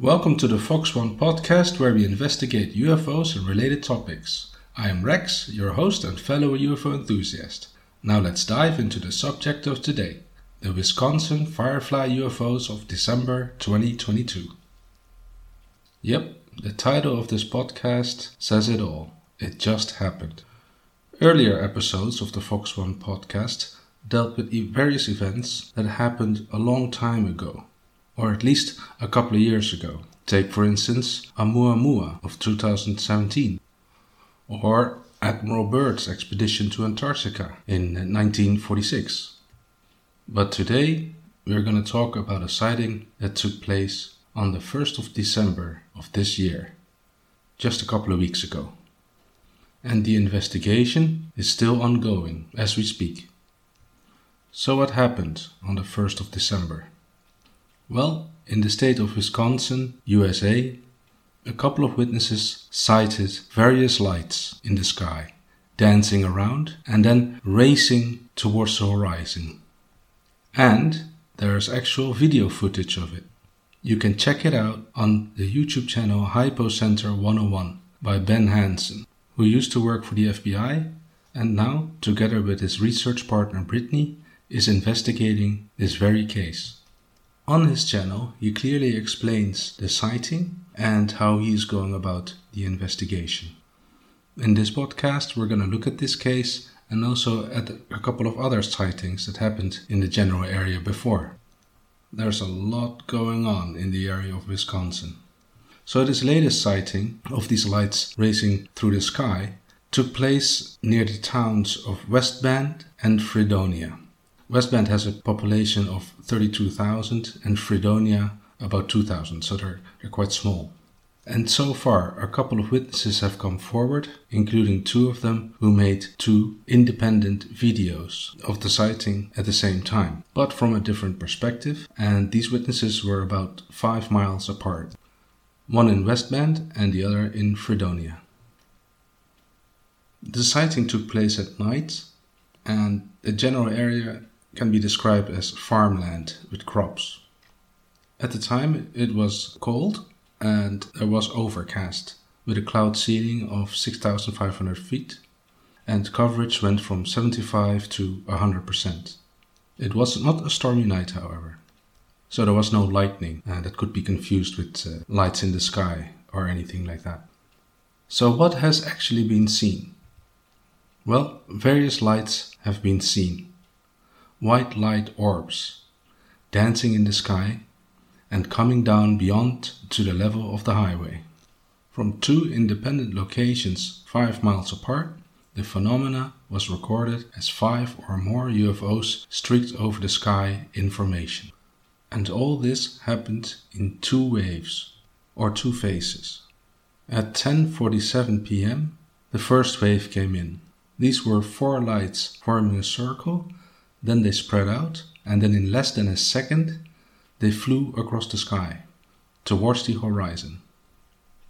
Welcome to the Fox One podcast where we investigate UFOs and related topics. I am Rex, your host and fellow UFO enthusiast. Now let's dive into the subject of today the Wisconsin Firefly UFOs of December 2022. Yep, the title of this podcast says it all. It just happened. Earlier episodes of the Fox One podcast dealt with various events that happened a long time ago or at least a couple of years ago. Take, for instance, Oumuamua of 2017, or Admiral Byrd's expedition to Antarctica in 1946. But today, we're going to talk about a sighting that took place on the 1st of December of this year, just a couple of weeks ago. And the investigation is still ongoing as we speak. So, what happened on the 1st of December? Well, in the state of Wisconsin, USA, a couple of witnesses sighted various lights in the sky, dancing around and then racing towards the horizon. And there is actual video footage of it. You can check it out on the YouTube channel Hypocenter 101 by Ben Hansen, who used to work for the FBI and now, together with his research partner Brittany, is investigating this very case. On his channel, he clearly explains the sighting and how he is going about the investigation. In this podcast, we're going to look at this case and also at a couple of other sightings that happened in the general area before. There's a lot going on in the area of Wisconsin. So, this latest sighting of these lights racing through the sky took place near the towns of West Bend and Fredonia. West Bend has a population of 32,000 and Fredonia about 2,000, so they're, they're quite small. And so far, a couple of witnesses have come forward, including two of them who made two independent videos of the sighting at the same time, but from a different perspective, and these witnesses were about five miles apart. One in West Bend and the other in Fredonia. The sighting took place at night, and the general area can be described as farmland with crops. At the time, it was cold and there was overcast with a cloud ceiling of 6,500 feet, and coverage went from 75 to 100%. It was not a stormy night, however, so there was no lightning uh, that could be confused with uh, lights in the sky or anything like that. So, what has actually been seen? Well, various lights have been seen white light orbs dancing in the sky and coming down beyond to the level of the highway. From two independent locations five miles apart, the phenomena was recorded as five or more UFOs streaked over the sky in formation. And all this happened in two waves, or two phases. At 10:47 p.m., the first wave came in. These were four lights forming a circle then they spread out, and then in less than a second, they flew across the sky towards the horizon.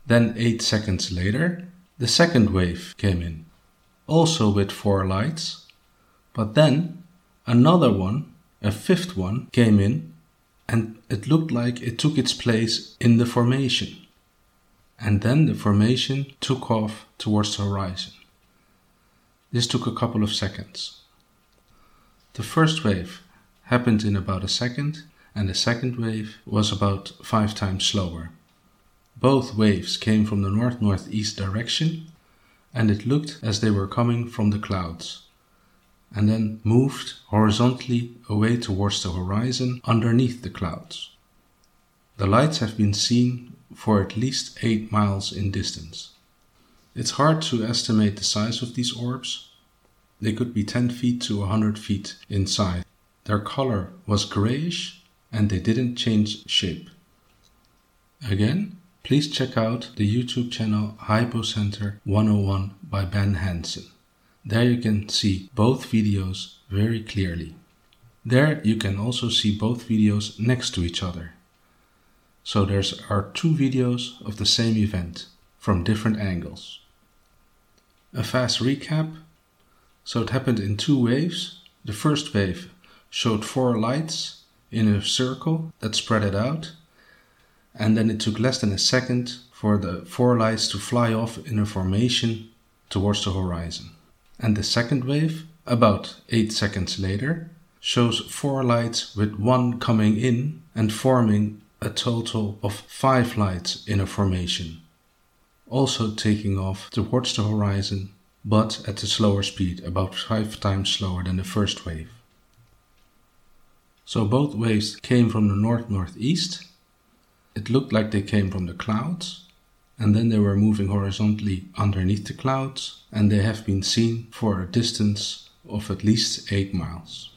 Then, eight seconds later, the second wave came in, also with four lights. But then another one, a fifth one, came in, and it looked like it took its place in the formation. And then the formation took off towards the horizon. This took a couple of seconds. The first wave happened in about a second, and the second wave was about five times slower. Both waves came from the north northeast direction, and it looked as they were coming from the clouds, and then moved horizontally away towards the horizon underneath the clouds. The lights have been seen for at least 8 miles in distance. It's hard to estimate the size of these orbs, they could be 10 feet to 100 feet in size. Their color was grayish and they didn't change shape. Again, please check out the YouTube channel Hypocenter 101 by Ben Hansen. There you can see both videos very clearly. There you can also see both videos next to each other. So there are two videos of the same event from different angles. A fast recap so it happened in two waves. The first wave showed four lights in a circle that spread it out. and then it took less than a second for the four lights to fly off in a formation towards the horizon. And the second wave, about 8 seconds later, shows four lights with one coming in and forming a total of five lights in a formation, also taking off towards the horizon but at a slower speed, about five times slower than the first wave. So both waves came from the north northeast. It looked like they came from the clouds, and then they were moving horizontally underneath the clouds, and they have been seen for a distance of at least 8 miles.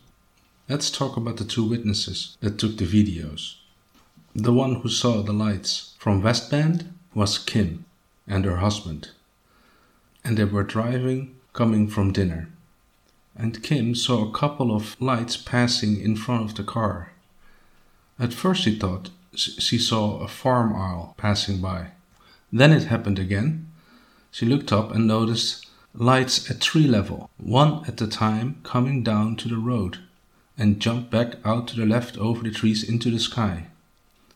Let's talk about the two witnesses that took the videos. The one who saw the lights from West Bend was Kim and her husband, and they were driving coming from dinner. And Kim saw a couple of lights passing in front of the car. At first, she thought she saw a farm owl passing by. Then it happened again. She looked up and noticed lights at tree level, one at a time coming down to the road, and jumped back out to the left over the trees into the sky.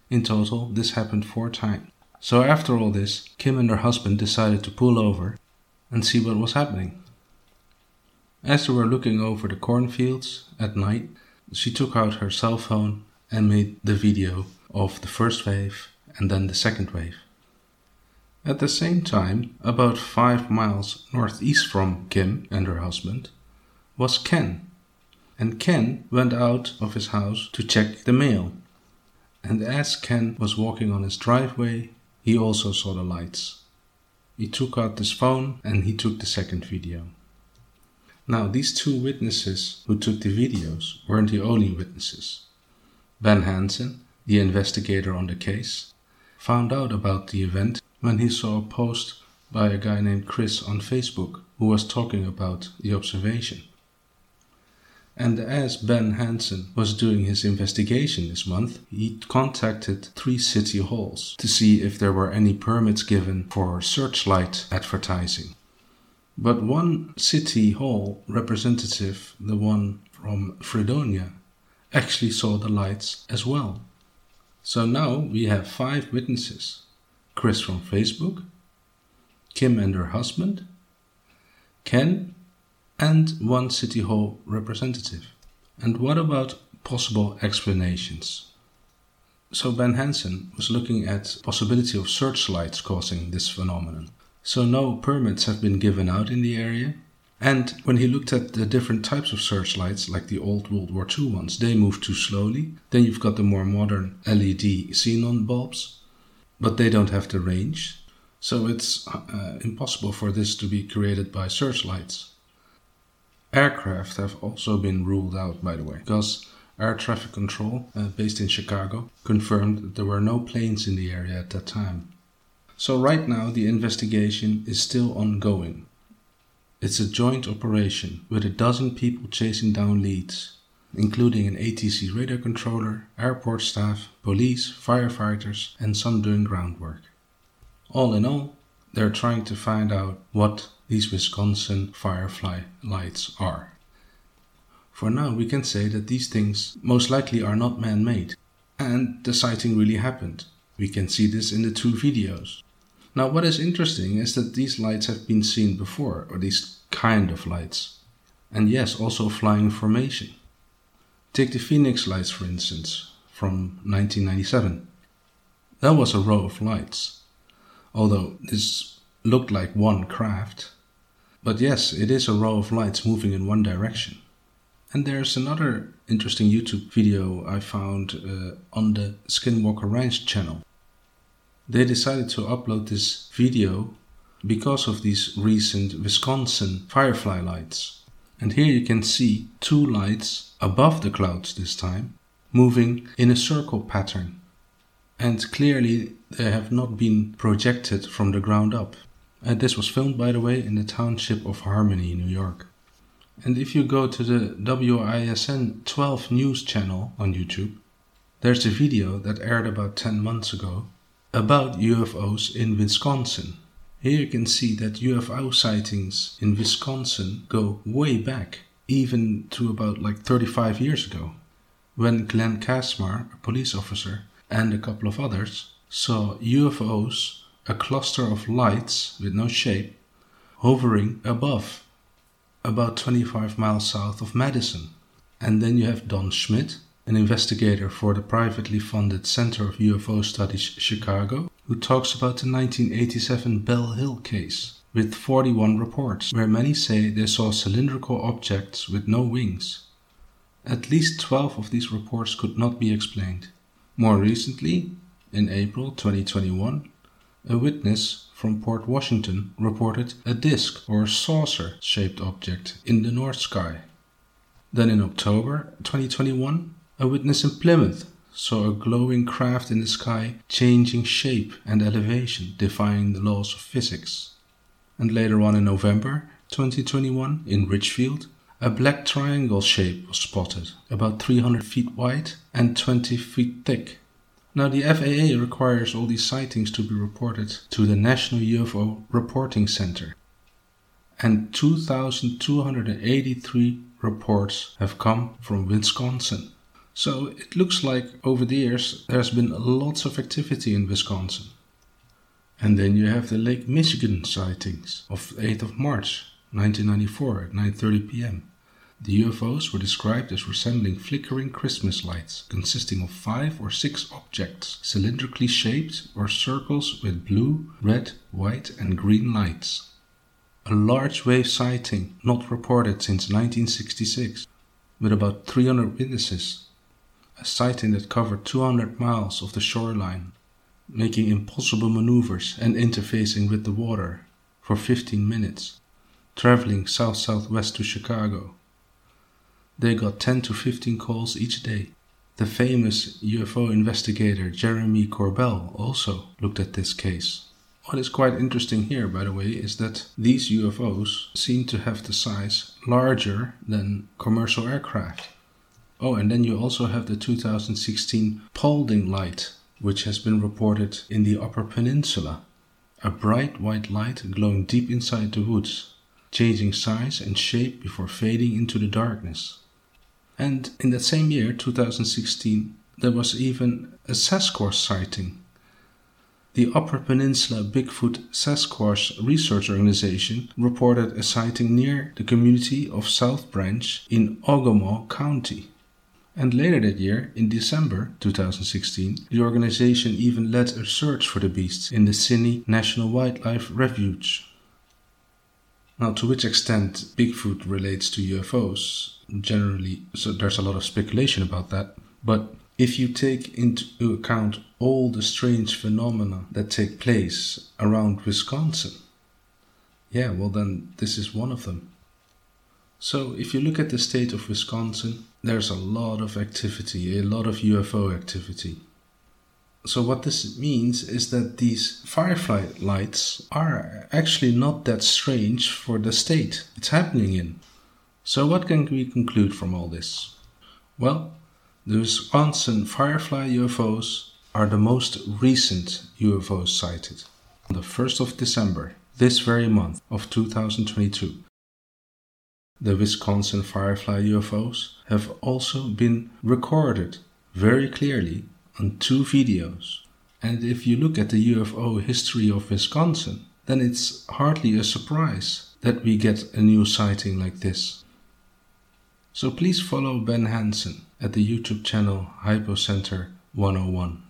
In total, this happened four times. So after all this, Kim and her husband decided to pull over and see what was happening. As they were looking over the cornfields at night, she took out her cell phone and made the video of the first wave and then the second wave. At the same time, about five miles northeast from Kim and her husband, was Ken. And Ken went out of his house to check the mail. And as Ken was walking on his driveway, he also saw the lights. He took out his phone and he took the second video. Now, these two witnesses who took the videos weren't the only witnesses. Ben Hansen, the investigator on the case, found out about the event when he saw a post by a guy named Chris on Facebook who was talking about the observation. And as Ben Hansen was doing his investigation this month, he contacted three city halls to see if there were any permits given for searchlight advertising. But one city hall representative, the one from Fredonia, actually saw the lights as well. So now we have five witnesses Chris from Facebook, Kim and her husband, Ken, and one City Hall representative. And what about possible explanations? So Ben Hansen was looking at possibility of searchlights causing this phenomenon. So no permits have been given out in the area. And when he looked at the different types of searchlights, like the old World War II ones, they move too slowly. Then you've got the more modern LED xenon bulbs, but they don't have the range. So it's uh, impossible for this to be created by searchlights. Aircraft have also been ruled out, by the way, because air traffic control, uh, based in Chicago, confirmed that there were no planes in the area at that time. So, right now, the investigation is still ongoing. It's a joint operation with a dozen people chasing down leads including an ATC radar controller, airport staff, police, firefighters, and some doing groundwork. All in all, they're trying to find out what these Wisconsin firefly lights are. For now, we can say that these things most likely are not man made, and the sighting really happened. We can see this in the two videos. Now, what is interesting is that these lights have been seen before, or these kind of lights. And yes, also flying formation. Take the Phoenix lights, for instance, from 1997. That was a row of lights, although this looked like one craft. But yes, it is a row of lights moving in one direction. And there's another interesting YouTube video I found uh, on the Skinwalker Ranch channel. They decided to upload this video because of these recent Wisconsin firefly lights. And here you can see two lights above the clouds this time, moving in a circle pattern. And clearly they have not been projected from the ground up. And this was filmed, by the way, in the township of Harmony, New York. And if you go to the WISN 12 news channel on YouTube, there's a video that aired about 10 months ago about UFOs in Wisconsin. Here you can see that UFO sightings in Wisconsin go way back, even to about like 35 years ago, when Glenn Casmar, a police officer, and a couple of others saw UFOs, a cluster of lights with no shape, hovering above, about 25 miles south of Madison. And then you have Don Schmitt, an investigator for the privately funded Center of UFO Studies Chicago, who talks about the 1987 Belleville case with 41 reports, where many say they saw cylindrical objects with no wings. At least 12 of these reports could not be explained. More recently, in April 2021, a witness from Port Washington reported a disk or saucer shaped object in the North Sky. Then in October 2021, a witness in Plymouth saw a glowing craft in the sky changing shape and elevation, defying the laws of physics. And later on in November 2021, in Ridgefield, a black triangle shape was spotted, about 300 feet wide and 20 feet thick. Now, the FAA requires all these sightings to be reported to the National UFO Reporting Center. And 2,283 reports have come from Wisconsin. So it looks like over the years there's been lots of activity in Wisconsin. And then you have the Lake Michigan sightings of 8th of March 1994 at 9:30 p.m. The UFOs were described as resembling flickering Christmas lights, consisting of five or six objects, cylindrically shaped or circles with blue, red, white, and green lights. A large wave sighting not reported since 1966, with about 300 witnesses. A sighting that covered 200 miles of the shoreline, making impossible maneuvers and interfacing with the water for 15 minutes, traveling south southwest to Chicago they got 10 to 15 calls each day. The famous UFO investigator Jeremy Corbell also looked at this case. What is quite interesting here, by the way, is that these UFOs seem to have the size larger than commercial aircraft. Oh, and then you also have the 2016 Paulding light, which has been reported in the Upper Peninsula. A bright white light glowing deep inside the woods, changing size and shape before fading into the darkness. And in that same year, 2016, there was even a Sasquatch sighting. The Upper Peninsula Bigfoot Sasquatch Research Organization reported a sighting near the community of South Branch in Ogemaw County. And later that year, in December 2016, the organization even led a search for the beasts in the Seney National Wildlife Refuge. Now, to which extent Bigfoot relates to UFOs, generally, so there's a lot of speculation about that. But if you take into account all the strange phenomena that take place around Wisconsin, yeah, well, then this is one of them. So, if you look at the state of Wisconsin, there's a lot of activity, a lot of UFO activity. So, what this means is that these firefly lights are actually not that strange for the state it's happening in. So, what can we conclude from all this? Well, the Wisconsin Firefly UFOs are the most recent UFOs sighted on the 1st of December, this very month of 2022. The Wisconsin Firefly UFOs have also been recorded very clearly on two videos. And if you look at the UFO history of Wisconsin, then it's hardly a surprise that we get a new sighting like this. So please follow Ben Hansen at the YouTube channel Hypocenter 101.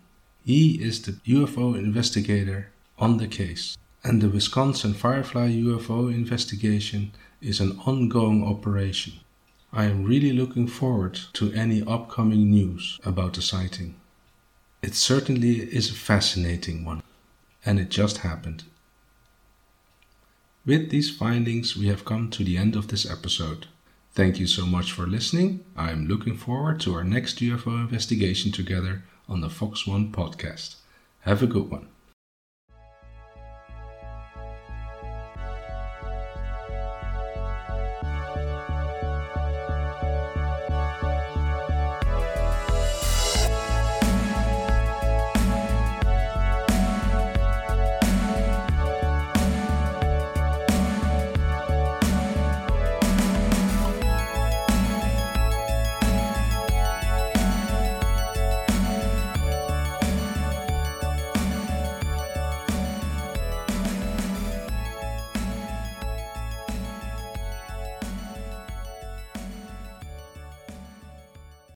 He is the UFO investigator on the case, and the Wisconsin Firefly UFO investigation is an ongoing operation. I am really looking forward to any upcoming news about the sighting. It certainly is a fascinating one, and it just happened. With these findings, we have come to the end of this episode. Thank you so much for listening. I am looking forward to our next UFO investigation together on the Fox One podcast. Have a good one.